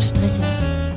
Gedankenstriche.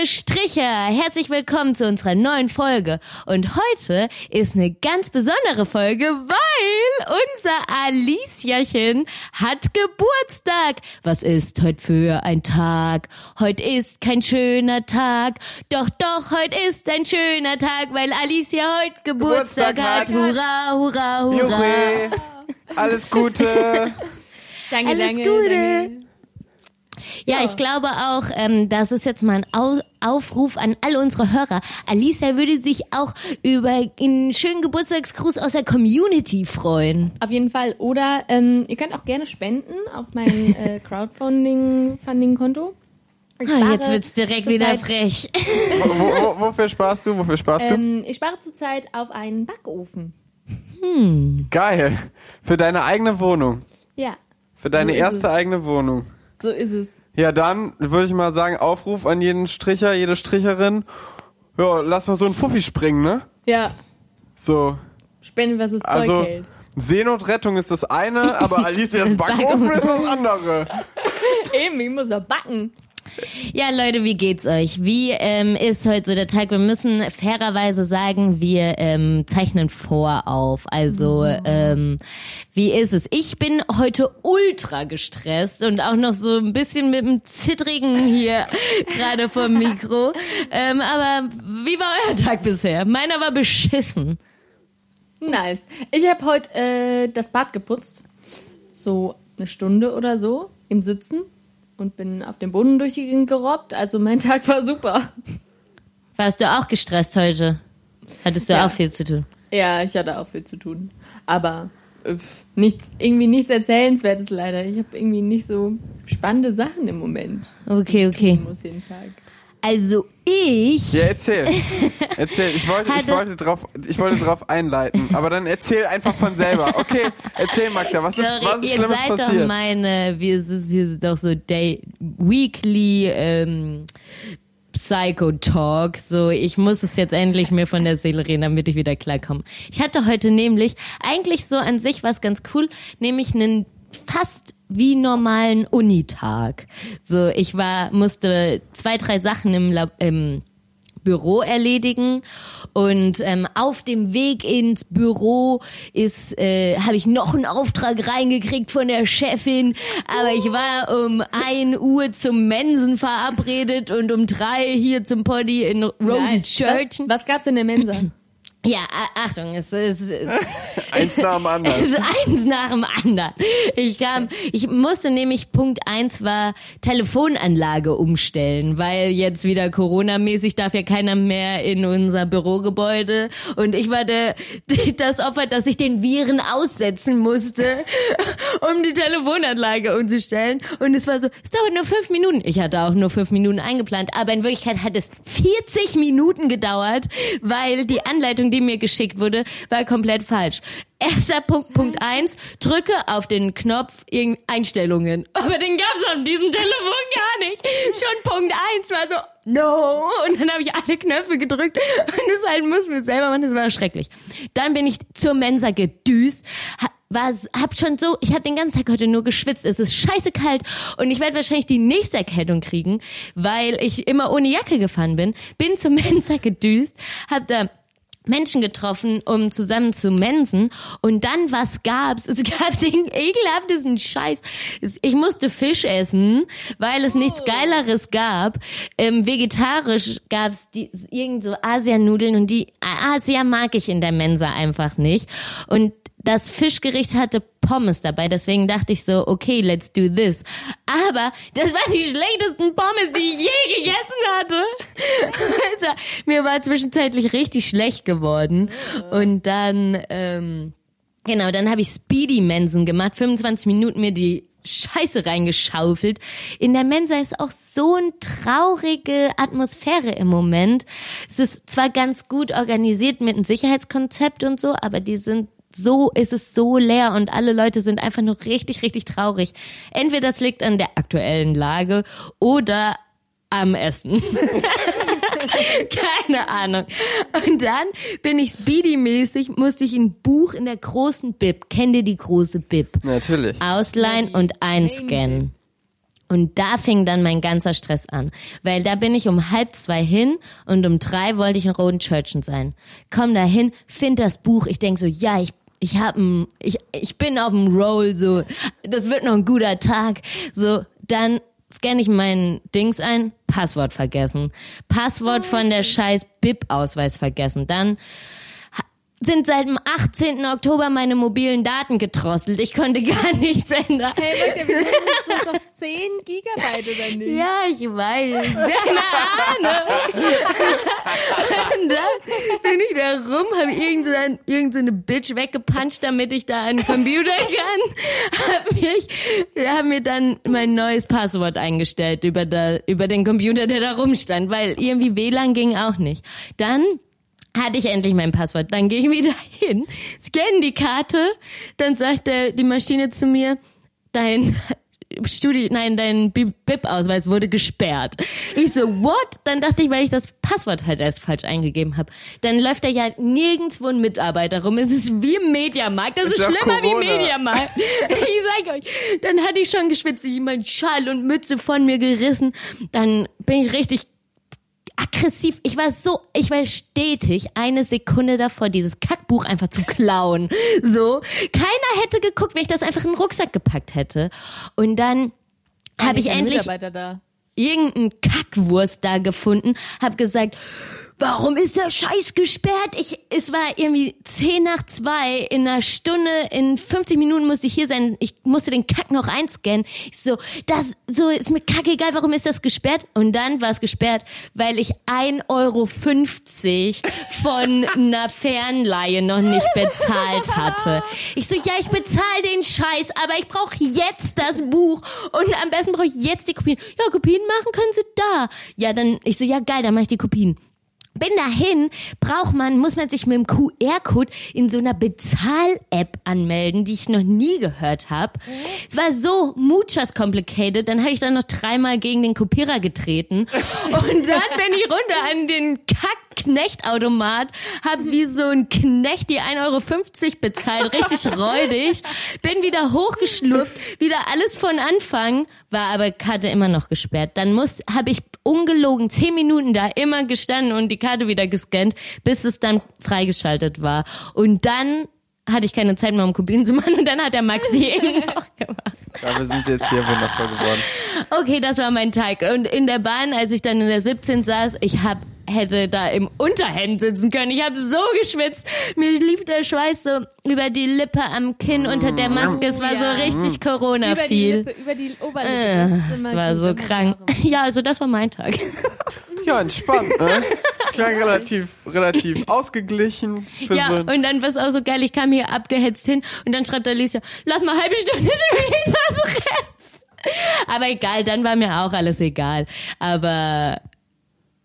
Liebe Stricher, herzlich willkommen zu unserer neuen Folge. Und heute ist eine ganz besondere Folge, weil unser Aliciachen hat Geburtstag. Was ist heute für ein Tag? Heute ist kein schöner Tag. Doch, doch, heute ist ein schöner Tag, weil Alicia heute Geburtstag, Geburtstag hat. hat. Hurra, hurra, hurra. Juche. Alles Gute. Danke, Alles danke, Gute. danke. Ja, ich glaube auch, ähm, das ist jetzt mal ein Au Aufruf an alle unsere Hörer. Alicia würde sich auch über einen schönen Geburtstagsgruß aus der Community freuen. Auf jeden Fall. Oder ähm, ihr könnt auch gerne spenden auf mein äh, Crowdfunding-Konto. Ich Ah, jetzt wird's direkt wieder frech. Wo, wo, wofür sparst du? Wofür sparst du? Ähm, ich spare zurzeit auf einen Backofen. Geil. Für deine eigene Wohnung. Ja, Für deine So erste eigene Wohnung. so ist es. Ja, dann würde ich mal sagen, Aufruf an jeden Stricher, jede Stricherin. Ja, lass mal so ein Fuffi springen, ne? Ja, So. spenden, was das Also, Zeug hält. Seenotrettung ist das eine, aber Alicias Backofen ist das andere. Eben, ich muss auch backen. Ja, Leute, wie geht's euch? Wie ähm, ist heute so der Tag? Wir müssen fairerweise sagen, wir ähm, zeichnen vor auf. Also, ähm, wie ist es? Ich bin heute ultra gestresst und auch noch so ein bisschen mit dem Zittrigen hier gerade vom Mikro. Ähm, aber wie war euer Tag bisher? Meiner war beschissen. Nice. Ich habe heute äh, das Bad geputzt. So eine Stunde oder so im Sitzen. Und bin auf dem Boden durch die Gegend gerobbt. Also mein Tag war super. Warst du auch gestresst heute? Hattest du Ja. auch viel zu tun? Ja, ich hatte auch viel zu tun. Aber nichts, irgendwie nichts Erzählenswertes leider. Ich habe irgendwie nicht so spannende Sachen im Moment. Okay, okay. Ich muss jeden Tag. Also ich. Ja, erzähl. Erzähl. Ich wollte, ich wollte drauf, ich wollte drauf einleiten. Aber dann erzähl einfach von selber. Okay, erzähl Magda, was ist, Sorry, was ist ihr Schlimmes seid doch passiert? meine, wir es ist hier doch so day, weekly ähm, Psycho Talk. So, ich muss es jetzt endlich mir von der Seele reden, damit ich wieder klarkomme. Ich hatte heute nämlich eigentlich so an sich was ganz cool, nämlich einen fast wie normalen Unitag. So, ich war musste zwei drei Sachen im, Lab, im Büro erledigen und ähm, auf dem Weg ins Büro ist äh, habe ich noch einen Auftrag reingekriegt von der Chefin, aber ich war um 1 Uhr zum Mensen verabredet und um drei hier zum Poddy in Roden. Church. Was, was gab's in der Mensa? Ja, Achtung, es ist, es ist Eins nach dem anderen. also eins nach dem anderen. Ich kam, ich musste nämlich Punkt eins war Telefonanlage umstellen, weil jetzt wieder Corona-mäßig darf ja keiner mehr in unser Bürogebäude und ich war der, das Opfer, dass ich den Viren aussetzen musste, um die Telefonanlage umzustellen und es war so, es dauert nur fünf Minuten. Ich hatte auch nur fünf Minuten eingeplant, aber in Wirklichkeit hat es 40 Minuten gedauert, weil die Anleitung, die mir geschickt wurde, war komplett falsch. Erster Punkt, Punkt eins, drücke auf den Knopf Einstellungen. Aber den gab's auf diesem Telefon gar nicht. Schon Punkt eins war so, no. Und dann habe ich alle Knöpfe gedrückt und es halt muss mir selber machen, das war schrecklich. Dann bin ich zur Mensa gedüst, war, hab schon so, ich habe den ganzen Tag heute nur geschwitzt. Es ist scheiße kalt und ich werde wahrscheinlich die nächste Erkältung kriegen, weil ich immer ohne Jacke gefahren bin. Bin zur Mensa gedüst, hab da Menschen getroffen, um zusammen zu mensen. Und dann, was gab's? Es gab den ekelhaftesten Scheiß. Ich musste Fisch essen, weil es nichts Geileres gab. Ähm, vegetarisch gab's die, irgend so Asianudeln und die Asia mag ich in der Mensa einfach nicht. Und das Fischgericht hatte Pommes dabei, deswegen dachte ich so, okay, let's do this. Aber das waren die schlechtesten Pommes, die ich je gegessen hatte. Also, mir war zwischenzeitlich richtig schlecht geworden. Und dann, ähm, genau, dann habe ich Speedy Mensen gemacht, 25 Minuten mir die Scheiße reingeschaufelt. In der Mensa ist auch so eine traurige Atmosphäre im Moment. Es ist zwar ganz gut organisiert mit einem Sicherheitskonzept und so, aber die sind so, ist es so leer und alle Leute sind einfach nur richtig, richtig traurig. Entweder das liegt an der aktuellen Lage oder am Essen. Keine Ahnung. Und dann bin ich Speedy-mäßig, musste ich ein Buch in der großen Bib, kennt ihr die große Bib? Natürlich. Ausleihen und einscannen. Und da fing dann mein ganzer Stress an. Weil da bin ich um halb zwei hin und um drei wollte ich in Roden Churchen sein. Komm da hin, find das Buch. Ich denk so, ja, ich ich hab ein, ich, ich bin auf dem Roll, so, das wird noch ein guter Tag. So, dann scanne ich meinen Dings ein, Passwort vergessen. Passwort von der scheiß BIP-Ausweis vergessen. Dann sind seit dem 18. Oktober meine mobilen Daten gedrosselt. Ich konnte gar nichts ändern. Hey, Leute, wir jetzt auf 10 Gigabyte oder nicht? Ja, ich weiß. Keine Ahnung. Und dann bin ich da rum, habe irgendeine irgend so eine Bitch weggepuncht, damit ich da an den Computer kann. Hab mich, hab mir dann mein neues Passwort eingestellt über, da, über den Computer, der da rumstand, weil irgendwie WLAN ging auch nicht. Dann hatte ich endlich mein Passwort. Dann gehe ich wieder hin, scanne die Karte, dann sagt der, die Maschine zu mir, dein Studi, nein, dein BIP-Ausweis wurde gesperrt. Ich so, what? Dann dachte ich, weil ich das Passwort halt erst falsch eingegeben habe. Dann läuft da ja nirgendwo ein Mitarbeiter rum. Es ist wie im Mediamarkt. Das ist, Ist schlimmer Corona. wie Mediamarkt. Ich sag euch. Dann hatte ich schon geschwitzt, jemand Schal und Mütze von mir gerissen. Dann bin ich richtig aggressiv. Ich war so, ich war stetig eine Sekunde davor, dieses Kackbuch einfach zu klauen. So. Keiner hätte geguckt, wenn ich das einfach in den Rucksack gepackt hätte. Und dann habe ich endlich irgendeinen Kackwurst da gefunden, hab gesagt, warum ist der Scheiß gesperrt? Ich, es war irgendwie 10 nach 2, in einer Stunde, in 50 Minuten musste ich hier sein, ich musste den Kack noch einscannen. Ich so, das, so ist mir kackegal, warum ist das gesperrt? Und dann war es gesperrt, weil ich 1,50 Euro von einer Fernleihe noch nicht bezahlt hatte. Ich so, ja, ich bezahle den Scheiß, aber ich brauche jetzt das Buch und am besten brauche ich jetzt die Kopien. Ja, Kopien machen können Sie da. Ja, dann, ich so, ja geil, dann mache ich die Kopien. Bin dahin, braucht man, muss man sich mit dem QR-Code in so einer Bezahl-App anmelden, die ich noch nie gehört habe. Es war so muchas complicated, dann habe ich dann noch dreimal gegen den Kopierer getreten und dann bin ich runter an den Kack-Knechtautomat, hab wie so ein Knecht die 1,50 Euro bezahlt, richtig räudig, bin wieder hochgeschlurft, wieder alles von Anfang, war aber Karte immer noch gesperrt. Dann muss, habe ich ungelogen zehn Minuten da immer gestanden und die Karte wieder gescannt, bis es dann freigeschaltet war. Und dann hatte ich keine Zeit mehr, um Kopien zu machen und dann hat der Max die eben noch gemacht. Dafür sind sie jetzt hier wundervoll geworden. Okay, das war mein Tag. Und in der Bahn, als ich dann in der 17 saß, ich hab hätte da im Unterhemd sitzen können. Ich habe so geschwitzt. Mir lief der Schweiß so über die Lippe am Kinn unter der Maske. Es war so ja. richtig Über die Corona-viel. Lippe, über die Oberlippe. Äh, Es war gut, so krank. Ja, also das war mein Tag. Ja, entspannt, ne? Klang relativ, relativ ausgeglichen für so Ja, ein und dann war es auch so geil, ich kam hier abgehetzt hin und dann schreibt Alicia, lass mal halbe Stunde später so rennen. Aber egal, dann war mir auch alles egal. Aber,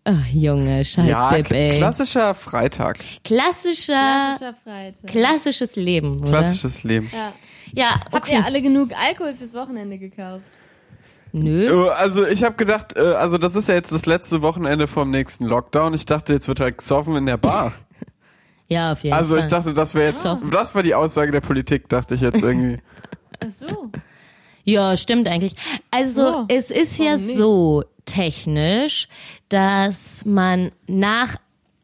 oh, Junge, scheiß ja, Bib, ey. klassischer Freitag. Klassischer, Klassischer Freitag. klassisches Leben, oder? Klassisches Leben. Ja. Ja, Habt okay. ihr alle genug Alkohol fürs Wochenende gekauft? Nö. Äh, Also ich habe gedacht, äh, also das ist ja jetzt das letzte Wochenende vom nächsten Lockdown. Ich dachte, jetzt wird halt gesoffen in der Bar. Ja, auf jeden Also Fall. ich dachte, das wäre jetzt, So. das war die Aussage der Politik, dachte ich jetzt irgendwie. Ach so. Ja, stimmt eigentlich. Also Oh, es ist ja nicht? so technisch, dass man nach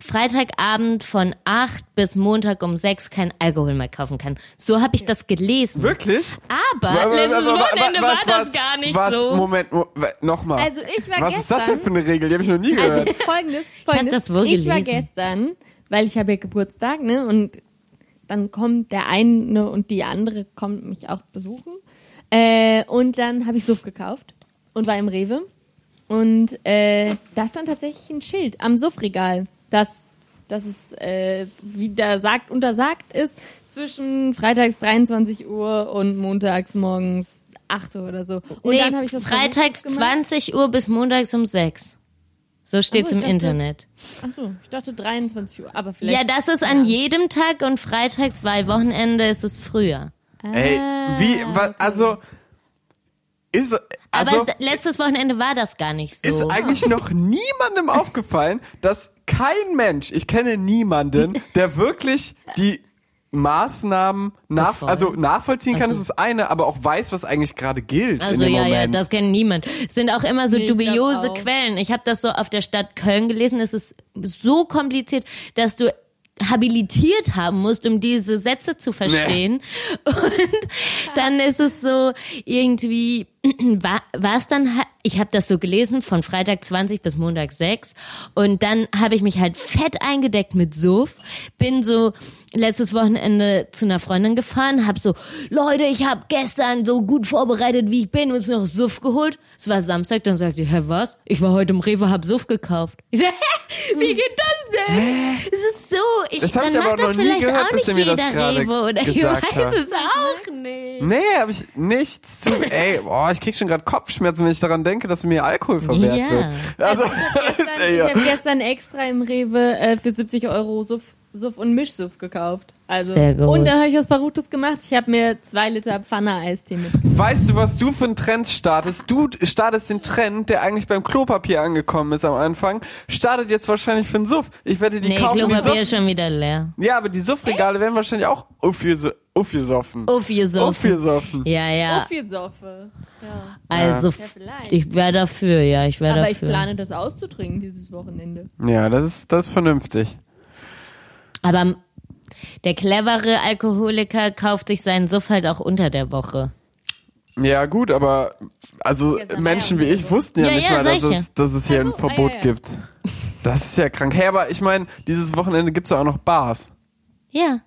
Freitagabend von 8 bis Montag um 6 kein Alkohol mehr kaufen kann. So habe ich das gelesen. Wirklich? Aber letztes Also, wa- Wochenende was- war das was- gar nicht was, so. Moment, mo nochmal. Also ich war Was ist das denn gestern- für eine Regel? Die habe ich noch nie Also gehört. folgendes, hab folgendes. das wohl ich war gelesen. gestern, weil ich habe ja Geburtstag, ne? Und dann kommt der eine und die andere kommt mich auch besuchen. Äh, und dann habe ich Suff gekauft und war im Rewe. Und äh, da stand tatsächlich ein Schild am Suffregal, dass, dass es, äh, wie da sagt, untersagt ist, zwischen freitags 23 Uhr und montags morgens 8 Uhr oder so. Und nee, dann habe ich was freitags Verrücktes gemacht. 20 Uhr bis montags um 6. So steht's Ach so, im dachte- Internet. Ach so, ich dachte 23 Uhr, aber vielleicht. Ja, das ist an jedem Tag und freitags, weil Wochenende ist es früher. Ey, wie, wa, also, ist, also, Aber letztes Wochenende war das gar nicht so. ist eigentlich noch niemandem aufgefallen, dass kein Mensch, ich kenne niemanden, der wirklich die Maßnahmen nach, also nachvollziehen kann, Also- ist das eine, aber auch weiß, was eigentlich gerade gilt in Also dem ja, ja, Moment. das kennt niemand. Es sind auch immer so Nee, dubiose. Quellen. Ich habe das so auf der Stadt Köln gelesen. Es ist so kompliziert, dass du habilitiert haben musst, um diese Sätze zu verstehen. Und dann ist es so irgendwie war war es dann ich habe das so gelesen von Freitag 20 bis Montag 6 und dann habe ich mich halt fett eingedeckt mit Suff, bin so letztes Wochenende zu einer Freundin gefahren, hab so Leute, ich habe gestern so gut vorbereitet, wie ich bin, uns noch Suff geholt. Es war Samstag, dann sagte ich, hä, was? Ich war heute im Rewe, hab Suff gekauft. Ich so, hä, wie geht das denn? Es ist so, ich, Das hab dann macht das vielleicht gehört, auch nicht jeder Rewe oder ich weiß habt. es auch nicht. Nee, habe ich nichts zu. Ey, boah, ich krieg schon gerade Kopfschmerzen, wenn ich daran denke, dass mir Alkohol verwehrt Ja. wird. Also, Gestern, ey, ich habe gestern extra im Rewe äh, für 70 Euro Suff, Suff und Mischsuff gekauft. Also, Sehr gut. Und dann habe ich was Verrücktes gemacht. Ich habe mir zwei Liter Pfanne-Eistee mit. Weißt du, was du für einen Trend startest? Du startest den Trend, der eigentlich beim Klopapier angekommen ist am Anfang, startet jetzt wahrscheinlich für den Suff. Ich wette, die Nee, kaufen die Klopapier Suff. ist schon wieder leer. Ja, aber die Suffregale werden wahrscheinlich auch aufges- aufgesoffen. Aufgesoffen. Aufgesoffen. Ja, ja. So viel Soffe. Ja. Also, Ja, vielleicht. ich wäre dafür, ja, ich wäre Aber ich dafür. plane das auszutrinken dieses Wochenende. Ja, das ist, das ist vernünftig. Aber der clevere Alkoholiker kauft sich seinen Suff halt auch unter der Woche. Ja, gut, aber also Menschen wie ich wussten ja, Ja, nicht ja, mal, dass es, dass es hier Ach so, ein Verbot ah, ja, ja. gibt. Das ist ja krank. Hey, aber ich meine, dieses Wochenende gibt's ja auch noch Bars. Ja.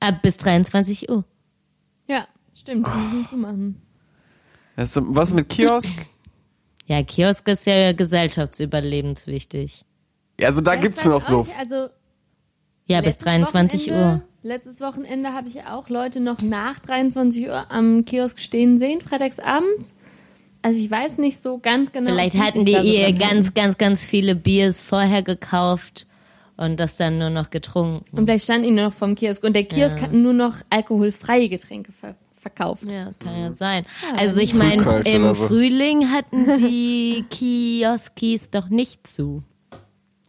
Ab bis 23 Uhr. Ja, stimmt. Zumachen. Das ist, was mit Kiosk? Ja, Kiosk ist ja gesellschaftsüberlebenswichtig. Ja, also da gibt's Ich noch so. Also Ja, bis letztes 23 Wochenende, Uhr. Letztes Wochenende habe ich auch Leute noch nach 23 Uhr am Kiosk stehen sehen, freitagsabends. Also ich weiß nicht so ganz genau. Vielleicht hatten die so ihr dran ganz, ganz, ganz viele Biers vorher gekauft und das dann nur noch getrunken. Und vielleicht standen die nur noch vom Kiosk. Und der Kiosk Ja. hat nur noch alkoholfreie Getränke ver verkauft. Ja, kann ja sein. Also ich meine, im so. Frühling hatten die Kioskis doch nicht zu.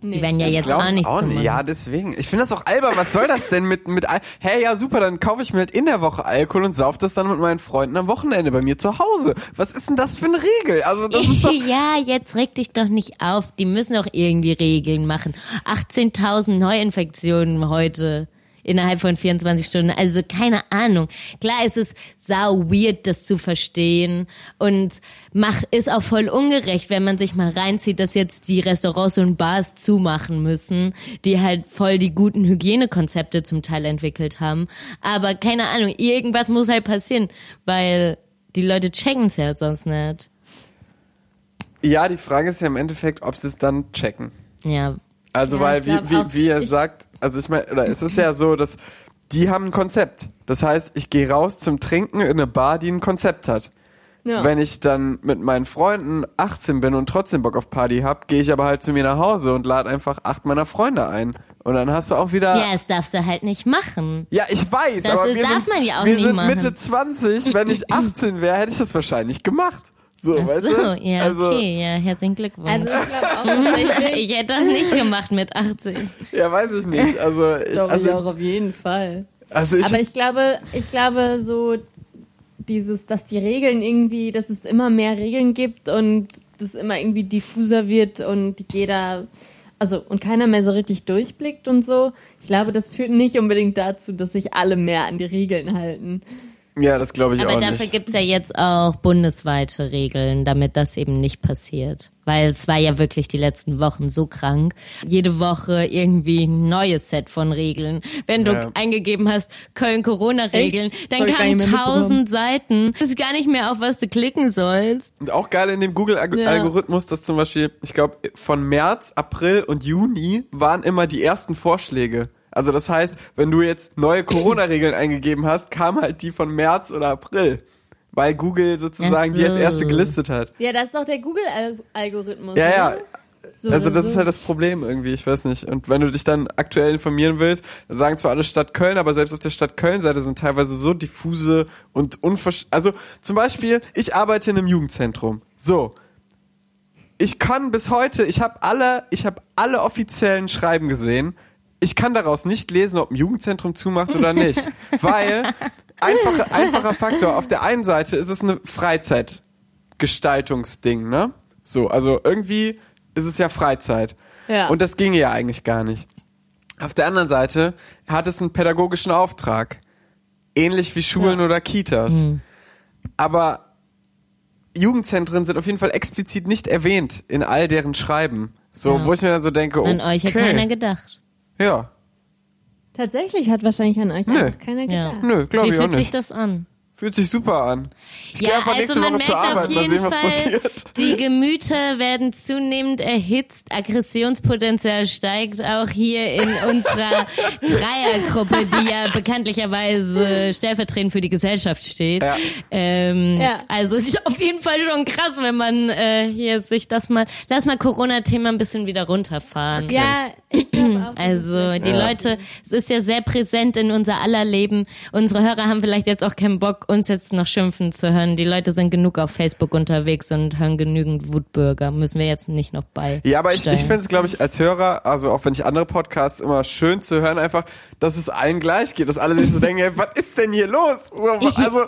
Die werden ja Ich jetzt auch nicht auch nicht. Ja, deswegen. Ich finde das auch albern. Was soll das denn mit, mit Al Hey, ja, super, dann kaufe ich mir halt in der Woche Alkohol und sauf das dann mit meinen Freunden am Wochenende bei mir zu Hause. Was ist denn das für eine Regel? Also, das ist doch, ja, jetzt reg dich doch nicht auf. Die müssen doch irgendwie Regeln machen. 18.000 Neuinfektionen heute innerhalb von 24 Stunden. Also keine Ahnung. Klar ist es sau weird, das zu verstehen und mach, ist auch voll ungerecht, wenn man sich mal reinzieht, dass jetzt die Restaurants und Bars zumachen müssen, die halt voll die guten Hygienekonzepte zum Teil entwickelt haben. Aber keine Ahnung, irgendwas muss halt passieren, weil die Leute checken's ja sonst nicht. ja, die Frage ist ja im Endeffekt, ob sie es dann checken. Ja, Also, Ja, weil, wie, wie, wie er sagt, also ich meine, oder es ist ja so, dass die haben ein Konzept. Das heißt, ich gehe raus zum Trinken in eine Bar, die ein Konzept hat. Ja. Wenn ich dann mit meinen Freunden 18 bin und trotzdem Bock auf Party hab, gehe ich aber halt zu mir nach Hause und lade einfach acht meiner Freunde ein. Und dann hast du auch wieder. Ja, das darfst du halt nicht machen. Ja, ich weiß, Das aber wir darf sind, man ja auch wir nicht sind machen. Mitte 20. Wenn ich 18 wäre, hätte ich das wahrscheinlich gemacht. So, Ach weißt so, du? ja, also, okay, ja, herzlichen Glückwunsch. Also ich glaube auch ich hätte das nicht gemacht mit 18. Ja, weiß ich nicht. Also, ich, Doch, ich also, auch auf jeden Fall. also ich, Aber ich glaube, ich glaube so dieses, dass die Regeln irgendwie, dass es immer mehr Regeln gibt und das immer irgendwie diffuser wird und jeder, also und keiner mehr so richtig durchblickt und so. Ich glaube, das führt nicht unbedingt dazu, dass sich alle mehr an die Regeln halten. Ja, das glaube ich Aber auch dafür nicht. gibt's ja jetzt auch bundesweite Regeln, damit das eben nicht passiert. Weil es war ja wirklich die letzten Wochen so krank. Jede Woche irgendwie ein neues Set von Regeln. Wenn du Ja. eingegeben hast, Köln-Corona-Regeln, dann Sorry, gar kamen tausend Seiten. Du weißt gar nicht mehr, auf was du klicken sollst. Und auch geil in dem Google-Algorithmus, dass zum Beispiel, ich glaube, von März, April und Juni waren immer die ersten Vorschläge. Also das heißt, wenn du jetzt neue Corona-Regeln eingegeben hast, kam halt die von März oder April. Weil Google sozusagen die als erste gelistet hat. Ja, das ist doch der Google-Algorithmus. Ja, ja. oder? So also das so. ist halt das Problem irgendwie, ich weiß nicht. Und wenn du dich dann aktuell informieren willst, dann sagen zwar alle Stadt Köln, aber selbst auf der Stadt Köln-Seite sind teilweise so diffuse und unversch... Also zum Beispiel, ich arbeite in einem Jugendzentrum. So. Ich kann bis heute, ich habe alle, ich habe alle offiziellen Schreiben gesehen. Ich kann daraus nicht lesen, ob ein Jugendzentrum zumacht oder nicht. weil, einfache, einfacher Faktor, auf der einen Seite ist es eine Freizeitgestaltungsding, ne? So, also irgendwie ist es ja Freizeit. Ja. Und das ginge ja eigentlich gar nicht. Auf der anderen Seite hat es einen pädagogischen Auftrag. Ähnlich wie Schulen oder Kitas. Aber Jugendzentren sind auf jeden Fall explizit nicht erwähnt in all deren Schreiben. So, Ja. wo ich mir dann so denke, okay. An euch hat keiner gedacht. Ja, Tatsächlich hat wahrscheinlich an euch Nö. einfach keiner Ja. gedacht. nö, glaube Wie ich auch fühlt sich nicht. das an? Fühlt sich super an. Ich gehe ja, einfach also nächste man Woche merkt zur auf Arbeit, mal jeden sehen, was Fall, passiert. die Gemüter werden zunehmend erhitzt, Aggressionspotenzial steigt auch hier in unserer Dreiergruppe, die ja bekanntlicherweise stellvertretend für die Gesellschaft steht. Ja. Ähm, Ja. Also es ist auf jeden Fall schon krass, wenn man äh, hier sich das mal, lass mal Corona-Thema ein bisschen wieder runterfahren. Ja, ich glaube auch. Also die Ja. Leute, es ist ja sehr präsent in unser aller Leben. Unsere Hörer haben vielleicht jetzt auch keinen Bock, uns jetzt noch schimpfen zu hören. Die Leute sind genug auf Facebook unterwegs und hören genügend Wutbürger. Müssen wir jetzt nicht noch bei. Ja, aber ich, ich finde es, glaube ich, als Hörer, also auch wenn ich andere Podcasts immer schön zu hören, einfach, dass es allen gleich geht, dass alle sich so denken, ey, was ist denn hier los? So, also,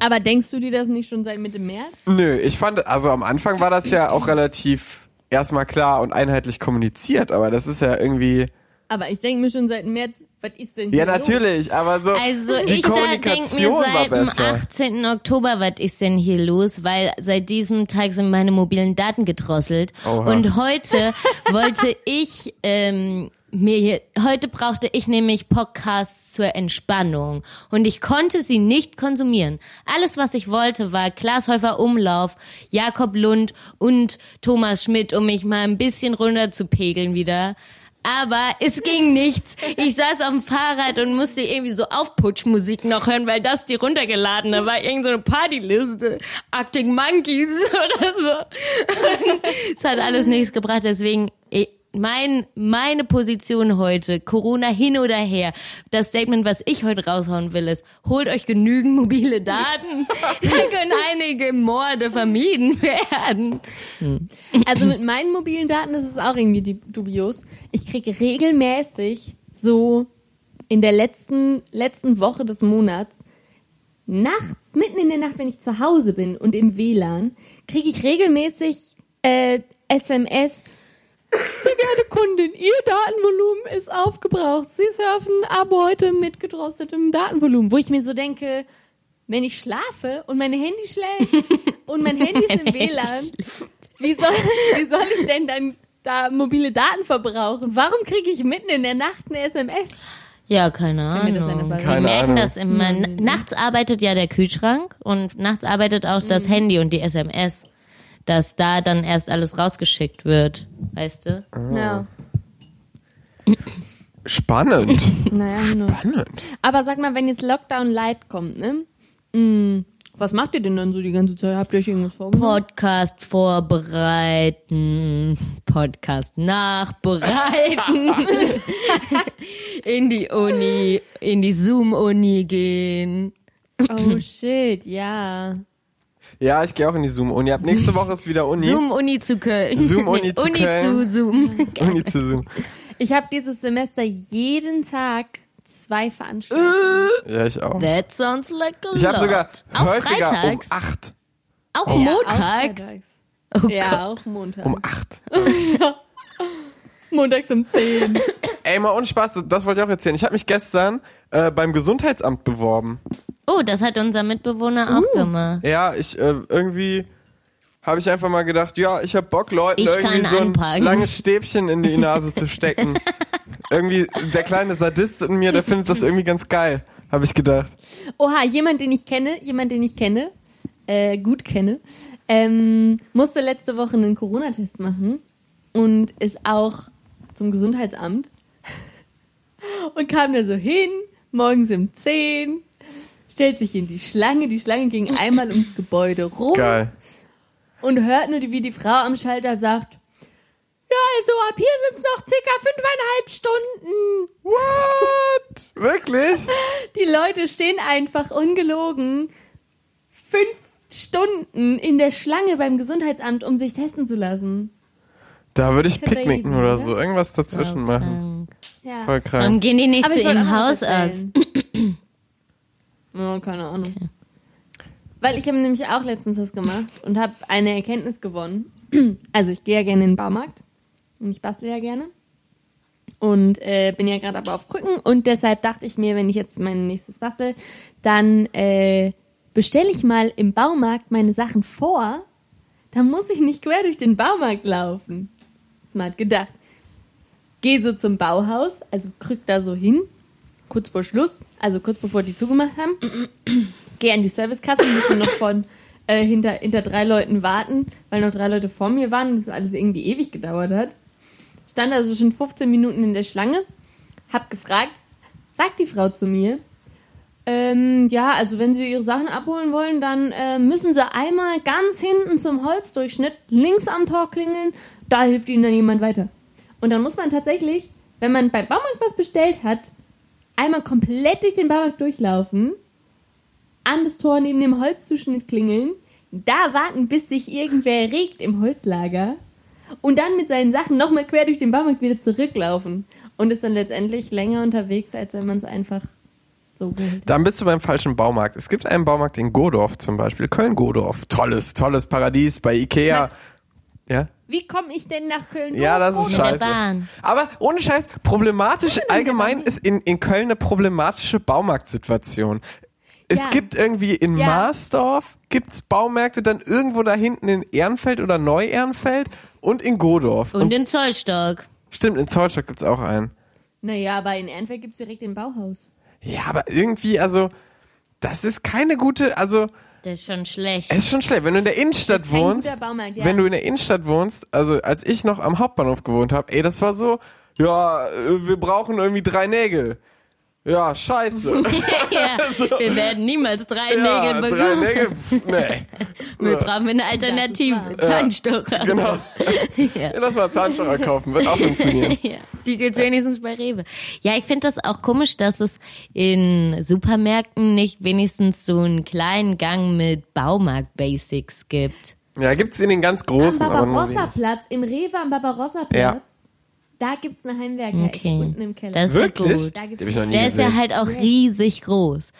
Aber denkst du dir das nicht schon seit Mitte März? nö, ich fand, also am Anfang war das ja auch relativ erstmal klar und einheitlich kommuniziert, aber das ist ja irgendwie, Aber ich denke mir schon seit März, was ist denn hier ja los? natürlich, aber so, Also die ich da denk mir seit dem besser. 18. Oktober, was ist denn hier los? Weil seit diesem Tag sind meine mobilen Daten gedrosselt. Oha. Und heute wollte ich ähm, mir hier, heute brauchte ich nämlich Podcasts zur Entspannung. Und ich konnte sie nicht konsumieren. Alles, was ich wollte, war Klaas Häufer Umlauf, Jakob Lund und Thomas Schmidt, um mich mal ein bisschen runter zu pegeln wieder. Aber es ging nichts. Ich saß auf dem Fahrrad und musste irgendwie so Aufputschmusik noch hören, weil das die runtergeladene war. Irgend so eine Partyliste. Arctic Monkeys oder so. Es hat alles nichts gebracht, deswegen mein, meine Position heute, Corona hin oder her, das Statement, was ich heute raushauen will, ist, holt euch genügend mobile Daten, dann können einige Morde vermieden werden. Also mit meinen mobilen Daten das ist auch irgendwie dubios. Ich kriege regelmäßig so in der letzten, letzten Woche des Monats nachts, mitten in der Nacht, wenn ich zu Hause bin und im WLAN, kriege ich regelmäßig äh, SMS. Sehr geehrte Kundin, Ihr Datenvolumen ist aufgebraucht. Sie surfen ab heute mit gedrostetem Datenvolumen. Wo ich mir so denke, wenn ich schlafe und mein Handy schläft und mein Handy ist im WLAN, wie soll, wie soll ich denn dann da mobile Daten verbrauchen? Warum kriege ich mitten in der Nacht eine SMS? Ja, keine das Ahnung. Die Keine merken Ahnung. das immer. N- Nachts arbeitet ja der Kühlschrank und nachts arbeitet auch das Handy und die SMS. Dass da dann erst alles rausgeschickt wird, weißt du? Ja. spannend. Naja, nur. spannend. Aber sag mal, wenn jetzt Lockdown Light kommt, ne? Mm, was macht ihr denn dann so die ganze Zeit? Habt ihr euch irgendwas vorgenommen? Podcast vorbereiten, Podcast nachbereiten, in die Uni, in die Zoom-Uni gehen. Oh shit, ja. Ja, ich gehe auch in die Zoom-Uni. Ab nächste Woche ist wieder Uni. Zoom-Uni zu Köln. Zoom-Uni zu Uni Köln. zu Zoom. Uni zu Zoom. Ich habe dieses Semester jeden Tag zwei Veranstaltungen. Ja, ich auch. That sounds like a Ich habe sogar auch häufiger freitags. um acht. Auch Ja, montags. auch freitags. Oh ja, auch Montag. Um acht. Montags um 10. Ey, mal ohne Spaß, das wollte ich auch erzählen. Ich habe mich gestern äh, beim Gesundheitsamt beworben. Oh, das hat unser Mitbewohner auch gemacht. Ja, ich äh, irgendwie habe ich einfach mal gedacht, ja, ich habe Bock, Leuten Ich irgendwie so ein anpacken. langes Stäbchen in die Nase zu stecken. irgendwie der kleine Sadist in mir, der findet das irgendwie ganz geil, habe ich gedacht. Oha, jemand, den ich kenne, jemand, den ich kenne, äh, gut kenne, ähm, musste letzte Woche einen Corona-Test machen und ist auch zum Gesundheitsamt und kam da so hin, morgens um 10, stellt sich in die Schlange, die Schlange ging einmal ums Gebäude rum Geil. und hört nur, wie die Frau am Schalter sagt, ja, also ab hier sind es noch circa fünfeinhalb Stunden. What? Wirklich? Die Leute stehen einfach ungelogen fünf Stunden in der Schlange beim Gesundheitsamt, um sich testen zu lassen. Da würde ich picknicken oder oder? so. Irgendwas dazwischen machen. Ja. Voll Warum krank. gehen die nicht Aber zu ihrem Hausarzt? Ja, keine Ahnung. Weil ich habe nämlich auch letztens was gemacht und habe eine Erkenntnis gewonnen. Also ich gehe ja gerne in den Baumarkt und ich bastle ja gerne. Und äh, bin ja gerade aber auf Krücken und deshalb dachte ich mir, wenn ich jetzt mein nächstes bastel, dann äh, bestelle ich mal im Baumarkt meine Sachen vor. Dann muss ich nicht quer durch den Baumarkt laufen. Smart gedacht. Gehe so zum Bauhaus, also krück da so hin, kurz vor Schluss, also kurz bevor die zugemacht haben. Gehe an die Servicekasse, musste noch von äh, hinter, hinter drei Leuten warten, weil noch drei Leute vor mir waren und das alles irgendwie ewig gedauert hat. Stand also schon 15 Minuten in der Schlange, hab gefragt, sagt die Frau zu mir, ähm, ja, also wenn Sie Ihre Sachen abholen wollen, dann äh, müssen Sie einmal ganz hinten zum Holzdurchschnitt links am Tor klingeln, da hilft Ihnen dann jemand weiter. Und dann muss man tatsächlich, wenn man beim Baumarkt was bestellt hat, einmal komplett durch den Baumarkt durchlaufen, an das Tor neben dem Holzzuschnitt klingeln, da warten, bis sich irgendwer regt im Holzlager und dann mit seinen Sachen nochmal quer durch den Baumarkt wieder zurücklaufen und ist dann letztendlich länger unterwegs, als wenn man es einfach so hat. Dann bist du beim falschen Baumarkt. Es gibt einen Baumarkt in Godorf zum Beispiel. Köln-Godorf. Tolles, tolles Paradies bei Ikea. Max, Ja? Wie komme ich denn nach Köln? Ja, das ist scheiße. Aber ohne Scheiß, problematisch, allgemein ist in, in Köln eine problematische Baumarktsituation. Es Ja. gibt irgendwie in Ja. Marsdorf gibt's Baumärkte, dann irgendwo da hinten in Ehrenfeld oder Neu-Ehrenfeld und in Godorf. Und in Zollstock. stimmt, in Zollstock gibt's auch einen. Naja, aber in Ehrenfeld gibt es direkt den Bauhaus. Ja, aber irgendwie, also, das ist keine gute, also, Das ist schon schlecht. es ist schon schlecht. Wenn du in der Innenstadt wohnst, Baumarkt, ja. wenn du in der Innenstadt wohnst, also als ich noch am Hauptbahnhof gewohnt habe, ey, das war so, ja, wir brauchen irgendwie drei Nägel. Ja, scheiße. ja, wir werden niemals drei ja, Nägel drei bekommen. Nägel, pf, nee. Wir brauchen eine Alternative. Zahnstocher. Genau. Ja. Ja, lass mal Zahnstocher kaufen, wird auch funktionieren. Ja, die gibt's wenigstens bei Rewe. Ja, ich finde das auch komisch, dass es in Supermärkten nicht wenigstens so einen kleinen Gang mit Baumarkt-Basics gibt. Ja, gibt's in den ganz Am großen, wenig. Barbarossa-Platz, im Rewe am Barbarossa-Platz, Ja. Da gibt es eine Heimwerker Okay. unten im Keller. Das ist Wirklich? gut. Da gibt's hab ich noch nie Der ist ja gesehen. halt auch riesig groß.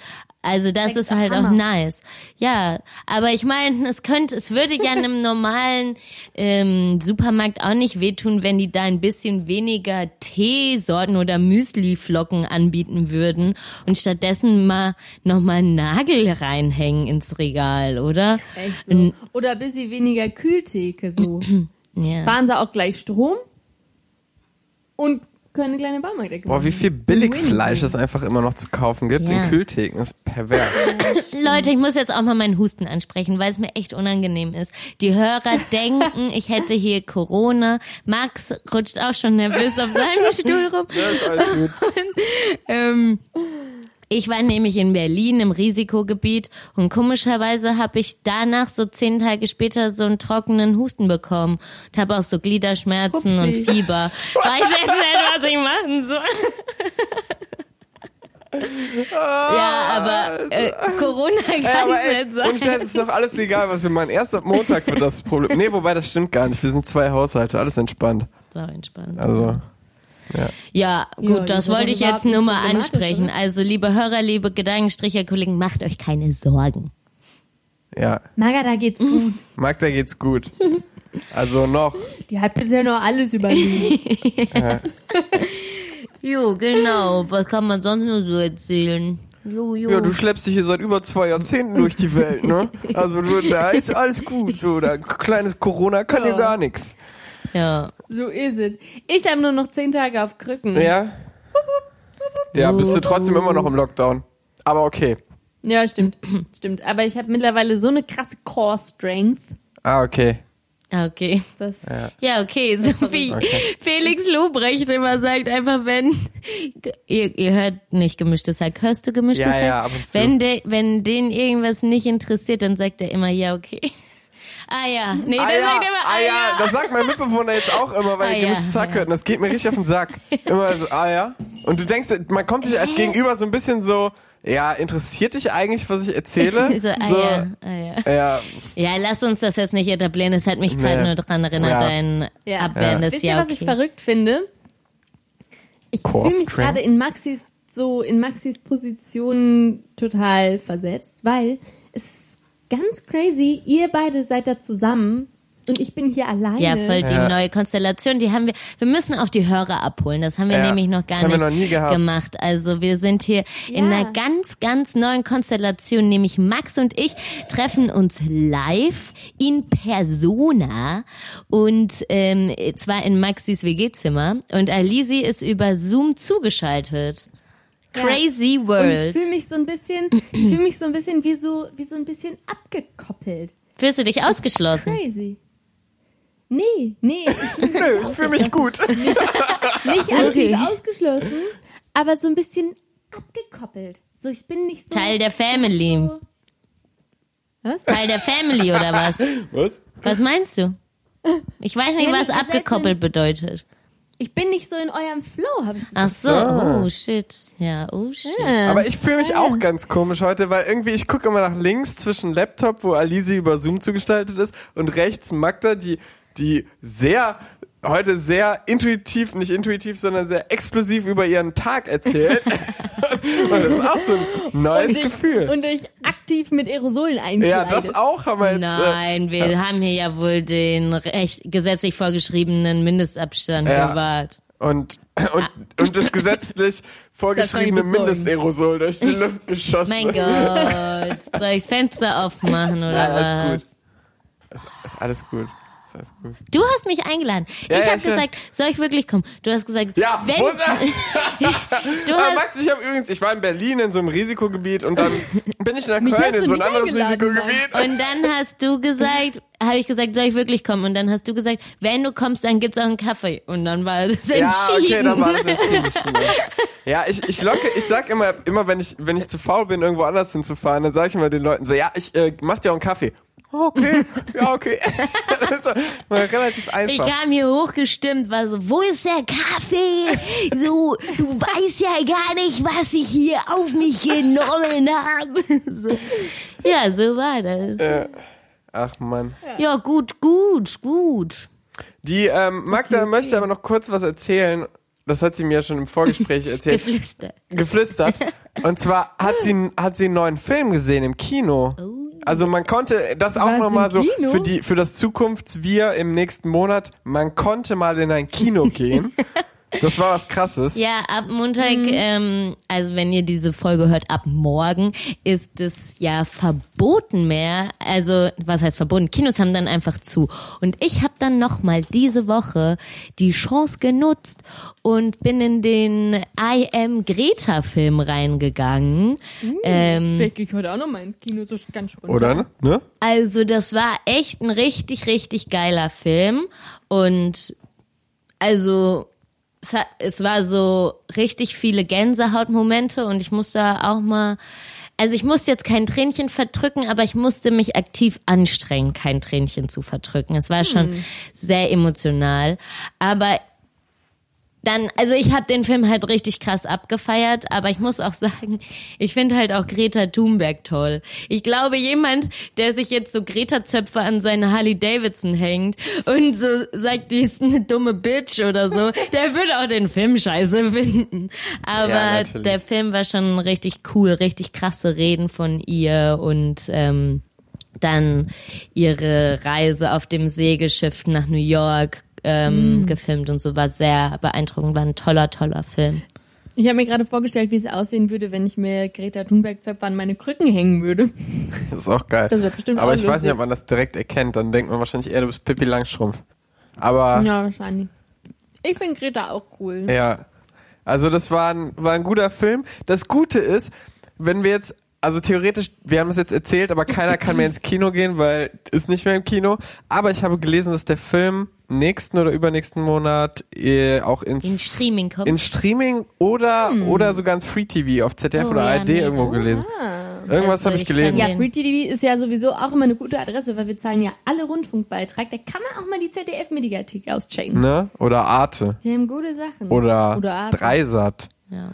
Also das Da ist auch halt auch nice. Ja, aber ich meine, es könnte, es würde ja einem normalen ähm, Supermarkt auch nicht wehtun, wenn die da ein bisschen weniger Teesorten oder Müsliflocken anbieten würden und stattdessen mal nochmal einen Nagel reinhängen ins Regal, oder? Echt so. Oder ein bisschen weniger Kühltheke so. Ja. Sparen sie auch gleich Strom und können eine kleine Baumarktecke Boah, wie viel Billigfleisch es einfach immer noch zu kaufen gibt Ja. in Kühltheken, ist pervers. Leute, ich muss jetzt auch mal meinen Husten ansprechen, weil es mir echt unangenehm ist. Die Hörer denken, ich hätte hier Corona. Max rutscht auch schon nervös auf seinem Stuhl rum. Ja, ist alles gut. Ähm, ich war nämlich in Berlin im Risikogebiet und komischerweise habe ich danach so zehn Tage später so einen trockenen Husten bekommen und habe auch so Gliederschmerzen Upsi. und Fieber. Weiß jetzt nicht, was ich machen soll. ja, aber äh, Corona kann aber ey, nicht sein. und Scheiß, ist doch alles legal, was wir machen. Erst ab Montag wird das Problem. Nee, wobei, das stimmt gar nicht. Wir sind zwei Haushalte, alles entspannt. So entspannt. Also, ja. Ja, gut, Ja, das wollte ich jetzt nur mal problematisch, ansprechen. oder? Also, liebe Hörer, liebe Gedankenstricher-Kollegen, macht euch keine Sorgen. Ja. Maga, da geht's gut. Magda geht's gut. Also noch. Die hat bisher noch alles überlebt. Jo, genau. Was kann man sonst nur so erzählen? Jo, jo. Ja, du schleppst dich hier seit über zwei Jahrzehnten durch die Welt, ne? Also du, da ist alles gut. So, da kleines Corona kann ja Ja. gar nichts. Ja. so ist es. Ich habe nur noch zehn Tage auf Krücken. Ja? Ja, bist du trotzdem immer noch im Lockdown. Aber okay. Ja, stimmt. stimmt. Aber ich habe mittlerweile so eine krasse Core-Strength. Ah, okay. Ah, Okay. Das Ja. Ja, okay. So wie Okay. Felix Lobrecht immer sagt, einfach wenn, ihr, ihr hört nicht gemischtes Hack. Hörst du gemischtes Ja, Hack? ja, ab und zu. Wenn, de, wenn den irgendwas nicht interessiert, dann sagt er immer, ja, okay. Ah ja. Nee, Ah der ja, sagt immer ah ja, das sagt mein Mitbewohner jetzt auch immer, weil Ah ich ja, gemischtes Hack ja. hört. Und das geht mir richtig auf den Sack. Immer so, ah ja. Und du denkst, man kommt sich als Gegenüber so ein bisschen so, ja, interessiert dich eigentlich, was ich erzähle? so, ah ja, ah ja. ja, Ja, lass uns das jetzt nicht etablieren. Es hat mich gerade Nee. nur dran erinnert, Ja. dein Ja. abwehrendes Wisst ihr, Ja, was ich okay. verrückt finde? Ich fühle mich gerade in Maxis so in Maxis Position total versetzt, weil ganz crazy. Ihr beide seid da zusammen und ich bin hier alleine. Ja, voll die Ja. neue Konstellation. Die haben wir. Wir müssen auch die Hörer abholen. Das haben wir Ja, nämlich noch gar nicht noch gemacht. Also wir sind hier in Ja. einer ganz, ganz neuen Konstellation. Nämlich Max und ich treffen uns live in Persona und ähm, zwar in Maxis WG-Zimmer. Und Alisi ist über Zoom zugeschaltet. Ja. Crazy und ich World. fühle mich so ein bisschen, ich fühle mich so ein bisschen wie so wie so ein bisschen abgekoppelt. Fühlst du dich ausgeschlossen? Crazy. Nee, nee, nö, ich fühle mich gut. nicht Okay. ausgeschlossen, aber so ein bisschen abgekoppelt. So, ich bin nicht so Teil der Family. So, was? Teil der Family oder was? Was? Was meinst du? Ich weiß nicht, Ja, was abgekoppelt bedeutet. Ich bin nicht so in eurem Flow, habe ich Ach das so, so. oh shit. Ja, oh shit. Ja. Aber ich fühle mich auch ganz komisch heute, weil irgendwie ich gucke immer nach links zwischen Laptop, wo Alisi über Zoom zugestaltet ist, und rechts Magda, die, die sehr, heute sehr intuitiv, nicht intuitiv, sondern sehr explosiv über ihren Tag erzählt. und das ist auch so ein neues und ich, Gefühl. Und ich aktiv mit Aerosolen einkleidet. ja, das auch haben wir jetzt. Äh, Nein, wir haben hier ja wohl den recht, gesetzlich vorgeschrieben Mindestabstand Ja. gewahrt. und, und, und das gesetzlich vorgeschriebene Das. Mindestaerosol durch die Luft geschossen. Mein Gott. Soll ich das Fenster aufmachen oder Ja, was? alles gut. Ist, ist alles gut. Du hast mich eingeladen. Ja, ich ja, habe gesagt, soll ich wirklich kommen? Du hast gesagt, Ja, wenn du hast, Max, ich habe übrigens, ich war in Berlin in so einem Risikogebiet und dann bin ich nach Köln in so ein anderes Risikogebiet. Und dann hast du gesagt, habe ich gesagt, soll ich wirklich kommen? Und dann hast du gesagt, wenn du kommst, dann gibt's auch einen Kaffee. Und dann war das entschieden. Ja, okay, dann war das entschieden. Ja, ich, ich locke, ich sag immer, immer wenn ich, wenn ich zu faul bin, irgendwo anders hinzufahren, dann sage ich immer den Leuten so, ja, ich äh, mach dir auch einen Kaffee. Oh, okay, ja, okay. das mal relativ Ich einfach. kam hier hochgestimmt, war so, wo ist der Kaffee? So, du weißt ja gar nicht, was ich hier auf mich genommen habe. So. Ja, so war das. Ach man. Ja, gut, gut, gut. Die ähm, Magda möchte aber noch kurz was erzählen. Das hat sie mir schon im Vorgespräch erzählt. Geflüstert. geflüstert. Und zwar hat sie, hat sie einen neuen Film gesehen im Kino. Also man konnte das auch nochmal so Kino? für die für das Zukunftswir im nächsten Monat. Man konnte mal in ein Kino gehen. Das war was Krasses. Ja, ab Montag, Mhm. ähm, also wenn ihr diese Folge hört, ab morgen ist es ja verboten mehr. Also was heißt verboten? Kinos haben dann einfach zu. Und ich habe dann noch mal diese Woche die Chance genutzt und bin in den I Am Greta Film reingegangen. Ähm, Vielleicht gehe ich heute auch noch mal ins Kino, so ganz spontan. Oder? Ne? also das war echt ein richtig, richtig geiler Film. Und also es, hat, es war so richtig viele Gänsehautmomente und ich musste auch mal, also ich musste jetzt kein Tränchen verdrücken, aber ich musste mich aktiv anstrengen, kein Tränchen zu verdrücken. Es war schon sehr emotional. Aber dann, also ich habe den Film halt richtig krass abgefeiert, aber ich muss auch sagen, ich finde halt auch Greta Thunberg toll. Ich glaube, jemand, der sich jetzt so Greta-Zöpfe an seine Harley Davidson hängt und so sagt, die ist eine dumme Bitch oder so, der würde auch den Film scheiße finden. Ja, Aber natürlich. der Film war schon richtig cool, richtig krasse Reden von ihr und ähm, dann ihre Reise auf dem Segelschiff nach New York ähm, gefilmt und so war sehr beeindruckend, war ein toller, toller Film. Ich habe mir gerade vorgestellt, wie es aussehen würde, wenn ich mir Greta Thunberg-Zöpfe an meine Krücken hängen würde. Das ist auch geil. Das wär bestimmt Aber ich weiß nicht, ob man das direkt erkennt. Dann denkt man wahrscheinlich eher, du bist Pippi Langstrumpf. Aber Ja, wahrscheinlich. Ich finde Greta auch cool. Ja. Also das war ein, war ein guter Film. Das Gute ist, wenn wir jetzt, also theoretisch, wir haben es jetzt erzählt, aber keiner kann mehr ins Kino gehen, weil ist nicht mehr im Kino. Aber ich habe gelesen, dass der Film nächsten oder übernächsten Monat äh, auch ins In Streaming kommt. ins Streaming oder oder sogar ins Free TV auf ZDF Oh, oder ja, ARD nee. irgendwo gelesen. Ah. Irgendwas Also habe ich gelesen. Ja, Free TV ist ja sowieso auch immer eine gute Adresse, weil wir zahlen ja alle Rundfunkbeitrag. Da kann man auch mal die ZDF-Mediathek auschecken. Ne? Oder Arte. Die haben gute Sachen. Oder, Oder Arte. Dreisat. Ja.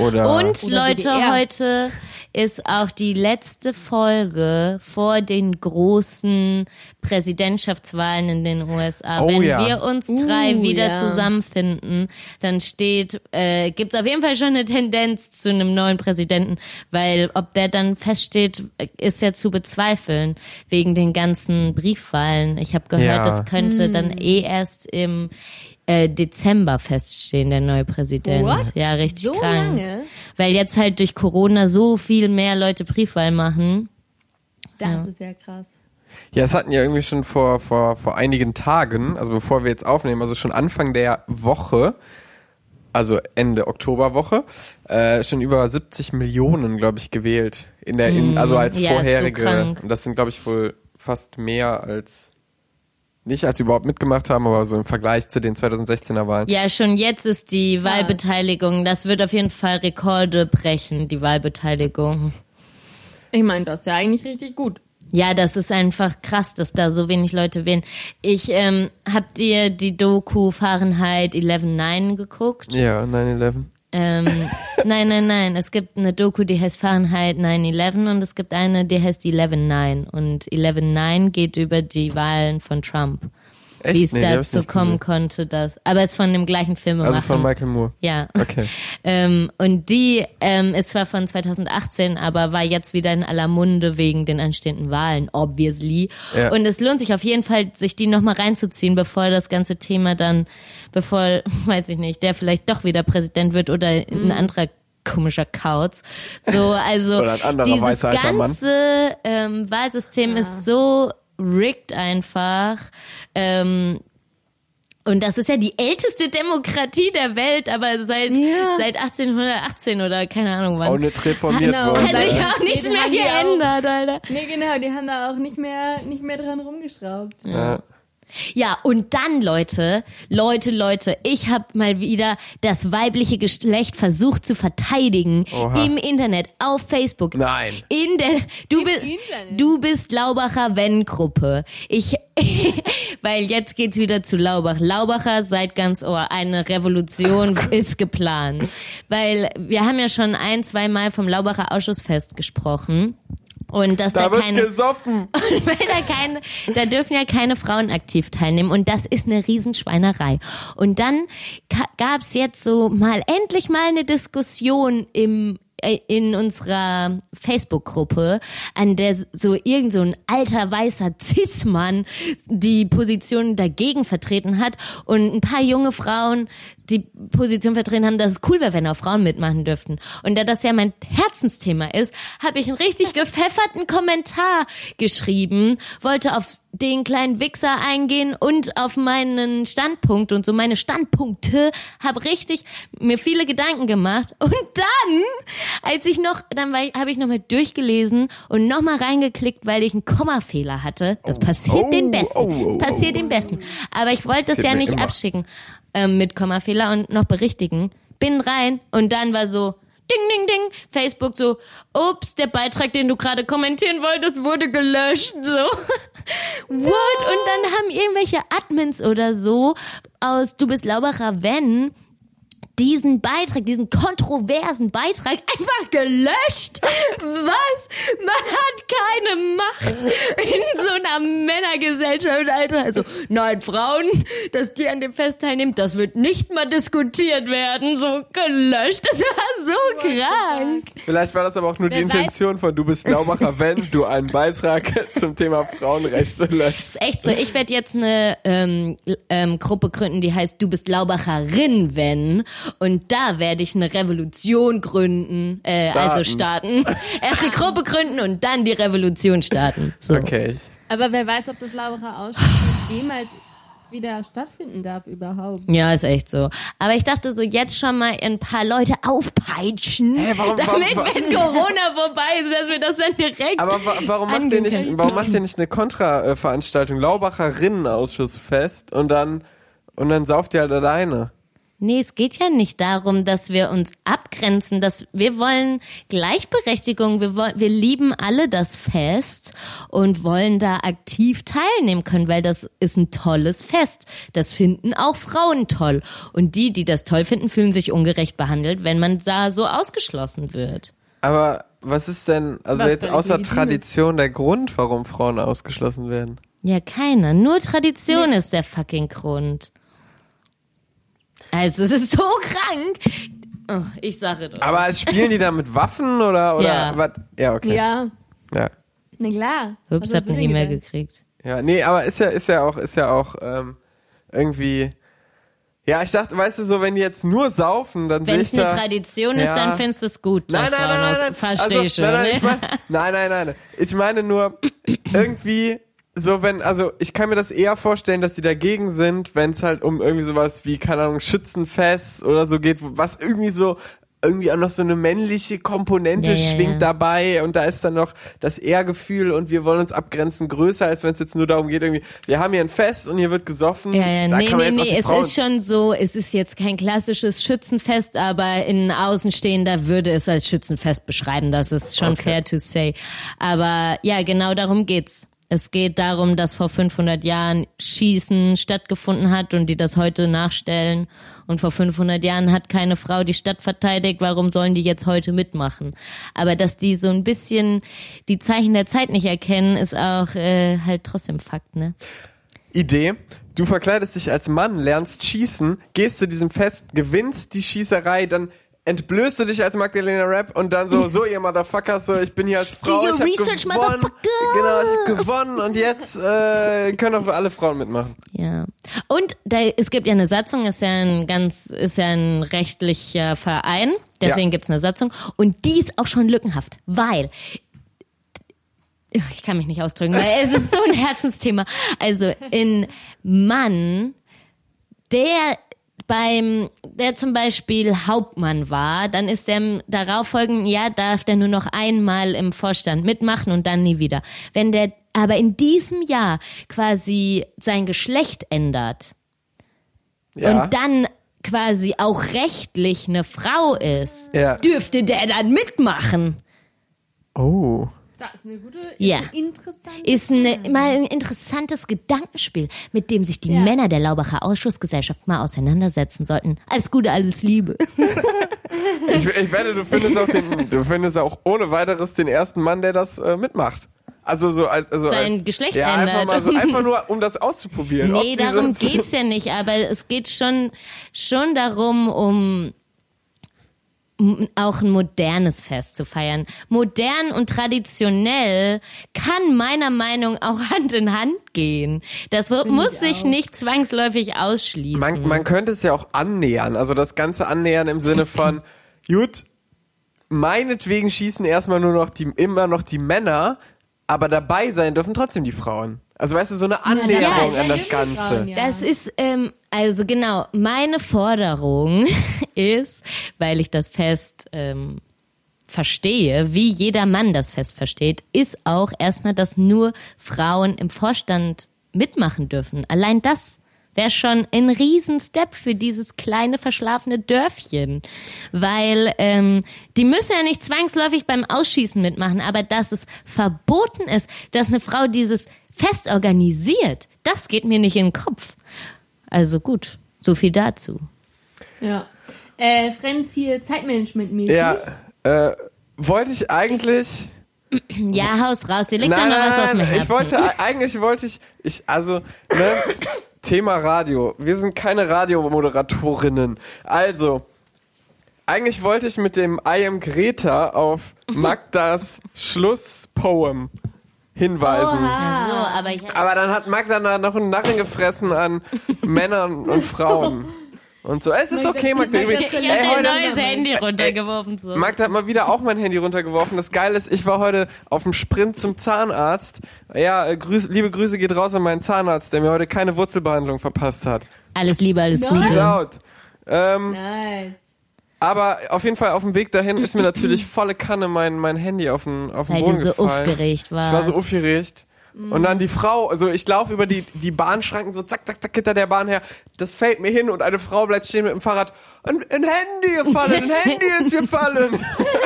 Oder Und Oder Leute, WDR. heute ist auch die letzte Folge vor den großen Präsidentschaftswahlen in den USA. Oh Wenn ja. wir uns drei Uh, wieder ja. zusammenfinden, dann steht, äh, gibt es auf jeden Fall schon eine Tendenz zu einem neuen Präsidenten, weil ob der dann feststeht, ist ja zu bezweifeln wegen den ganzen Briefwahlen. Ich habe gehört, Ja. das könnte Hm. dann eh erst im äh, Dezember feststehen, der neue Präsident. What? Ja, richtig So krank. lange? Weil jetzt halt durch Corona so viel mehr Leute Briefwahl machen. Das ist ja krass. Ja, es hatten ja irgendwie schon vor, vor, vor einigen Tagen, also bevor wir jetzt aufnehmen, also schon Anfang der Woche, also Ende Oktoberwoche, äh, schon über 70 Millionen, glaube ich, gewählt. In der, in, also als ja, ist so vorherige. krank. Und das sind, glaube ich, wohl fast mehr als, nicht als sie überhaupt mitgemacht haben, aber so im Vergleich zu den 2016er Wahlen. Ja, schon jetzt ist die Wahlbeteiligung, das wird auf jeden Fall Rekorde brechen, die Wahlbeteiligung. Ich meine, das ist ja eigentlich richtig gut. Ja, das ist einfach krass, dass da so wenig Leute wählen. Ich, ähm, habt ihr die Doku Fahrenheit 11.9 geguckt? Ja, 9-11. Ähm, nein, nein, nein. Es gibt eine Doku, die heißt Fahrenheit 9-11 und es gibt eine, die heißt 11.9. Und 11.9 geht über die Wahlen von Trump. Echt? Wie es Nee, dazu kommen gesehen. konnte, dass. Aber es ist von dem gleichen Filmemacher. Also von Michael Moore. Ja. Okay. Ähm, und die ähm, ist zwar von 2018, aber war jetzt wieder in aller Munde wegen den anstehenden Wahlen, obviously. Ja. Und es lohnt sich auf jeden Fall, sich die nochmal reinzuziehen, bevor das ganze Thema dann, bevor, weiß ich nicht, der vielleicht doch wieder Präsident wird oder ein anderer komischer Kauz. So, also Oder ein anderer dieses ganze ähm, Wahlsystem ist so rigged einfach. Ähm, und das ist ja die älteste Demokratie der Welt, aber seit, Ja. seit 1818 oder keine Ahnung wann. Auch nicht reformiert Genau. worden. Hat sich auch nichts mehr die auch- geändert, Alter. Nee, genau, die haben da auch nicht mehr, nicht mehr dran rumgeschraubt. Ja. Ja, und dann, Leute, Leute, Leute, ich habe mal wieder das weibliche Geschlecht versucht zu verteidigen Oha. im Internet, auf Facebook. Nein. In der, du bist, Internet? du bist Laubacher Wenn-Gruppe. Ich, weil jetzt geht's wieder zu Laubach. Laubacher, seid ganz ohr, eine Revolution ist geplant. Weil wir haben ja schon ein, zwei Mal vom Laubacher Ausschussfest gesprochen. Und dass da, Da wird keine, gesoffen. und weil da keine, da dürfen ja keine Frauen aktiv teilnehmen und das ist eine Riesenschweinerei. Und dann gab's jetzt so mal endlich mal eine Diskussion im in unserer Facebook-Gruppe, an der so irgend so ein alter weißer Cis-Mann die Position dagegen vertreten hat und ein paar junge Frauen die Position vertreten haben, dass es cool wäre, wenn auch Frauen mitmachen dürften. Und da das ja mein Herzensthema ist, habe ich einen richtig gepfefferten Kommentar geschrieben, wollte auf den kleinen Wichser eingehen und auf meinen Standpunkt und so meine Standpunkte, habe richtig mir viele Gedanken gemacht und dann, als ich noch, dann habe ich noch mal durchgelesen und noch mal reingeklickt, weil ich einen Kommafehler hatte. Das passiert Oh, den Besten. oh, oh, das passiert oh, den Besten. Aber ich wollte es Passiert ja nicht immer. abschicken ähm, mit Kommafehler und noch berichtigen. Bin rein und dann war so Ding, ding, ding. Facebook so, ups, der Beitrag, den du gerade kommentieren wolltest, wurde gelöscht. So. What? Und dann haben irgendwelche Admins oder so aus Du bist Laubacher Wenn diesen Beitrag, diesen kontroversen Beitrag einfach gelöscht. Was? Man hat keine Macht in so einer Männergesellschaft, Alter. Also, nein, Frauen, dass die an dem Fest teilnehmen, das wird nicht mal diskutiert werden. So gelöscht. Das war so krank. Vielleicht war das aber auch nur die Wer weiß- Intention von Du bist Laubacher, wenn du einen Beitrag zum Thema Frauenrechte löschst. ist echt so. Ich werde jetzt eine ähm, ähm, Gruppe gründen, die heißt Du bist Laubacherin, wenn. Und da werde ich eine Revolution gründen, äh, also starten. Erst die Gruppe gründen und dann die Revolution starten. So. Okay. Aber wer weiß, ob das Laubacher Ausschuss jemals wieder stattfinden darf überhaupt. Ja, ist echt so. Aber ich dachte so, jetzt schon mal ein paar Leute aufpeitschen, Hä, warum- damit, warum- wenn Corona vorbei ist, dass wir das dann direkt... Aber wa warum macht ihr nicht, warum macht ihr nicht eine Kontra-Veranstaltung? Laubacher Rinnenausschussfest und dann, und dann sauft ihr halt alleine. Nee, es geht ja nicht darum, dass wir uns abgrenzen, dass wir wollen Gleichberechtigung, wir wollen, wir lieben alle das Fest und wollen da aktiv teilnehmen können, weil das ist ein tolles Fest. Das finden auch Frauen toll. Und die, die das toll finden, fühlen sich ungerecht behandelt, wenn man da so ausgeschlossen wird. Aber was ist denn, also Was jetzt außer Tradition der Grund, warum Frauen ausgeschlossen werden? Ja, keiner. Nur Tradition ist der fucking Grund. Also, es ist so krank. Oh, ich sage doch. Aber spielen die da mit Waffen oder, oder Ja. was? Ja, okay. Ja, Ja. na klar. Ups, hab du eine E-Mail gekriegt. Ja, nee, aber ist ja, ist ja auch, ist ja auch ähm, irgendwie. Ja, ich dachte, weißt du, so wenn die jetzt nur saufen, dann sehe Wenn ich es eine da. Tradition ist, Ja. dann findest du es gut. Nein, nein, nein, nein, nein. Verstehe also, ich schon. Nein, nein, ne? ich mein, nein, nein, nein. Ich meine nur, irgendwie, so wenn, also ich kann mir das eher vorstellen, dass die dagegen sind, wenn es halt um irgendwie sowas wie, keine Ahnung, Schützenfest oder so geht, was irgendwie so irgendwie auch noch so eine männliche Komponente Ja, ja, schwingt ja. dabei und da ist dann noch das Ehrgefühl und wir wollen uns abgrenzen größer, als wenn es jetzt nur darum geht, irgendwie, wir haben hier ein Fest und hier wird gesoffen. Ja, ja, da nee, nee, nee, es Frauen ist schon so, es ist jetzt kein klassisches Schützenfest, aber in Außenstehender würde es als Schützenfest beschreiben, das ist schon Okay. fair to say. Aber ja, genau darum geht's. Es geht darum, dass vor 500 Jahren Schießen stattgefunden hat und die das heute nachstellen. Und vor 500 Jahren hat keine Frau die Stadt verteidigt. Warum sollen die jetzt heute mitmachen? Aber dass die so ein bisschen die Zeichen der Zeit nicht erkennen, ist auch äh, halt trotzdem Fakt, ne? Idee. Du verkleidest dich als Mann, lernst schießen, gehst zu diesem Fest, gewinnst die Schießerei, dann entblößt du dich als Magdalena Rap und dann so, so ihr Motherfuckers, so ich bin hier als Frau, Do your ich hab research, gewonnen, genau, ich hab gewonnen und jetzt äh, können auch alle Frauen mitmachen. Ja. Und da, es gibt ja eine Satzung, ist ja ein ganz, ist ja ein rechtlicher Verein, deswegen Ja. gibt's eine Satzung. Und die ist auch schon lückenhaft, weil ich kann mich nicht ausdrücken, weil es ist so ein Herzensthema. Also in Mann, der beim, der zum Beispiel Hauptmann war, dann ist der im darauffolgenden Jahr darf der nur noch einmal im Vorstand mitmachen und dann nie wieder. Wenn der aber in diesem Jahr quasi sein Geschlecht ändert Ja. und dann quasi auch rechtlich eine Frau ist, Ja. dürfte der dann mitmachen. oh. Das ist eine gute, Ja. interessante. Ist eine, mal ein interessantes Gedankenspiel, mit dem sich die Ja. Männer der Laubacher Ausschussgesellschaft mal auseinandersetzen sollten. Alles Gute, alles Liebe. Ich, ich wette, du findest auch den, du findest auch ohne weiteres den ersten Mann, der das äh, mitmacht. Also so als also Sein Geschlecht ja, einfach ändert. mal so einfach nur um das auszuprobieren. ob Nee, darum geht's ja nicht, aber es geht schon, schon darum, um um auch ein modernes Fest zu feiern. Modern und traditionell kann meiner Meinung auch Hand in Hand gehen. Das wird, muss sich auch. nicht zwangsläufig ausschließen. Man, man könnte es ja auch annähern. Also das Ganze annähern im Sinne von, gut, meinetwegen schießen erstmal nur noch die, immer noch die Männer, aber dabei sein dürfen trotzdem die Frauen. Also weißt du, so eine Annäherung ja, an das Ganze. Frauen, ja. Das ist, ähm, also genau, meine Forderung ist, weil ich das Fest ähm, verstehe, wie jeder Mann das Fest versteht, ist auch erstmal, dass nur Frauen im Vorstand mitmachen dürfen. Allein das wäre schon ein Riesenstep für dieses kleine verschlafene Dörfchen. Weil ähm, die müssen ja nicht zwangsläufig beim Ausschießen mitmachen, aber dass es verboten ist, dass eine Frau dieses Fest organisiert, das geht mir nicht in den Kopf. Also gut, so viel dazu. Ja. Äh, Friends hier Zeitmanagement-mäßig. Ja, äh, wollte ich eigentlich. Ja, haus raus, dir liegt da nein, noch was auf dem nein, Herzen. ich wollte, eigentlich wollte ich, ich, also, ne, Thema Radio. Wir sind keine Radiomoderatorinnen. Also, eigentlich wollte ich mit dem I am Greta auf Magdas Schlusspoem hinweisen. Ach so, aber ich Aber dann hat Magda da noch einen Narren gefressen an Männern und Frauen. Und so, es ist okay, Magda. Ich habe dein heute- neues Handy runtergeworfen. So. Magda hat mal wieder auch mein Handy runtergeworfen. Das Geile ist, ich war heute auf dem Sprint zum Zahnarzt. Ja, äh, grüß, liebe Grüße geht raus an meinen Zahnarzt, der mir heute keine Wurzelbehandlung verpasst hat. Alles Liebe, alles Nein. Peace Gute. out. Ähm, Nice. Aber auf jeden Fall auf dem Weg dahin ist mir natürlich volle Kanne mein, mein Handy auf den, auf den Weil Boden du so gefallen. aufgeregt Ich war so warst. aufgeregt. Und dann die Frau, also ich laufe über die, die Bahnschranken so zack, zack, zack hinter der Bahn her. Das fällt mir hin und eine Frau bleibt stehen mit dem Fahrrad. Ein, ein Handy gefallen, ein Handy ist gefallen.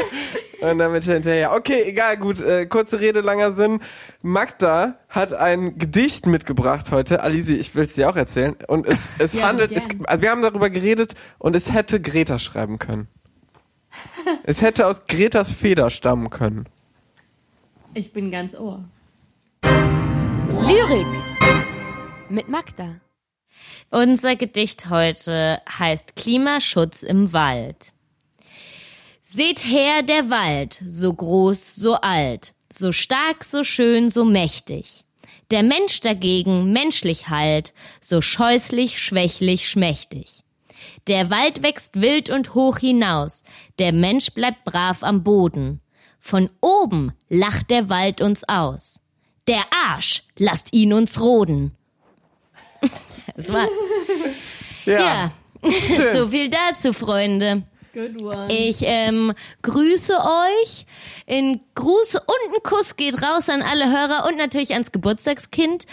und damit hinterher. Okay, egal, gut. Äh, kurze Rede, langer Sinn. Magda hat ein Gedicht mitgebracht heute. Alisi, ich will es dir auch erzählen. Und es, es Ja, handelt, es, also wir haben darüber geredet und es hätte Greta schreiben können. es hätte aus Gretas Feder stammen können. Ich bin ganz ohr. Lyrik mit Magda. Unser Gedicht heute heißt Klimaschutz im Wald. Seht her der Wald, so groß, so alt, so stark, so schön, so mächtig. Der Mensch dagegen menschlich halt, so scheußlich, schwächlich, schmächtig. Der Wald wächst wild und hoch hinaus, der Mensch bleibt brav am Boden. Von oben lacht der Wald uns aus. Der Arsch, lasst ihn uns roden. Das war, ja. Schön. So viel dazu, Freunde. Good one. Ich ähm, grüße euch. In Gruß und ein Kuss geht raus an alle Hörer und natürlich ans Geburtstagskind.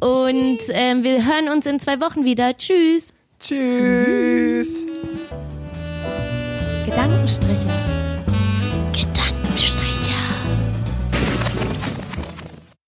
Und ähm, wir hören uns in zwei Wochen wieder. Tschüss. Tschüss. Gedankenstriche.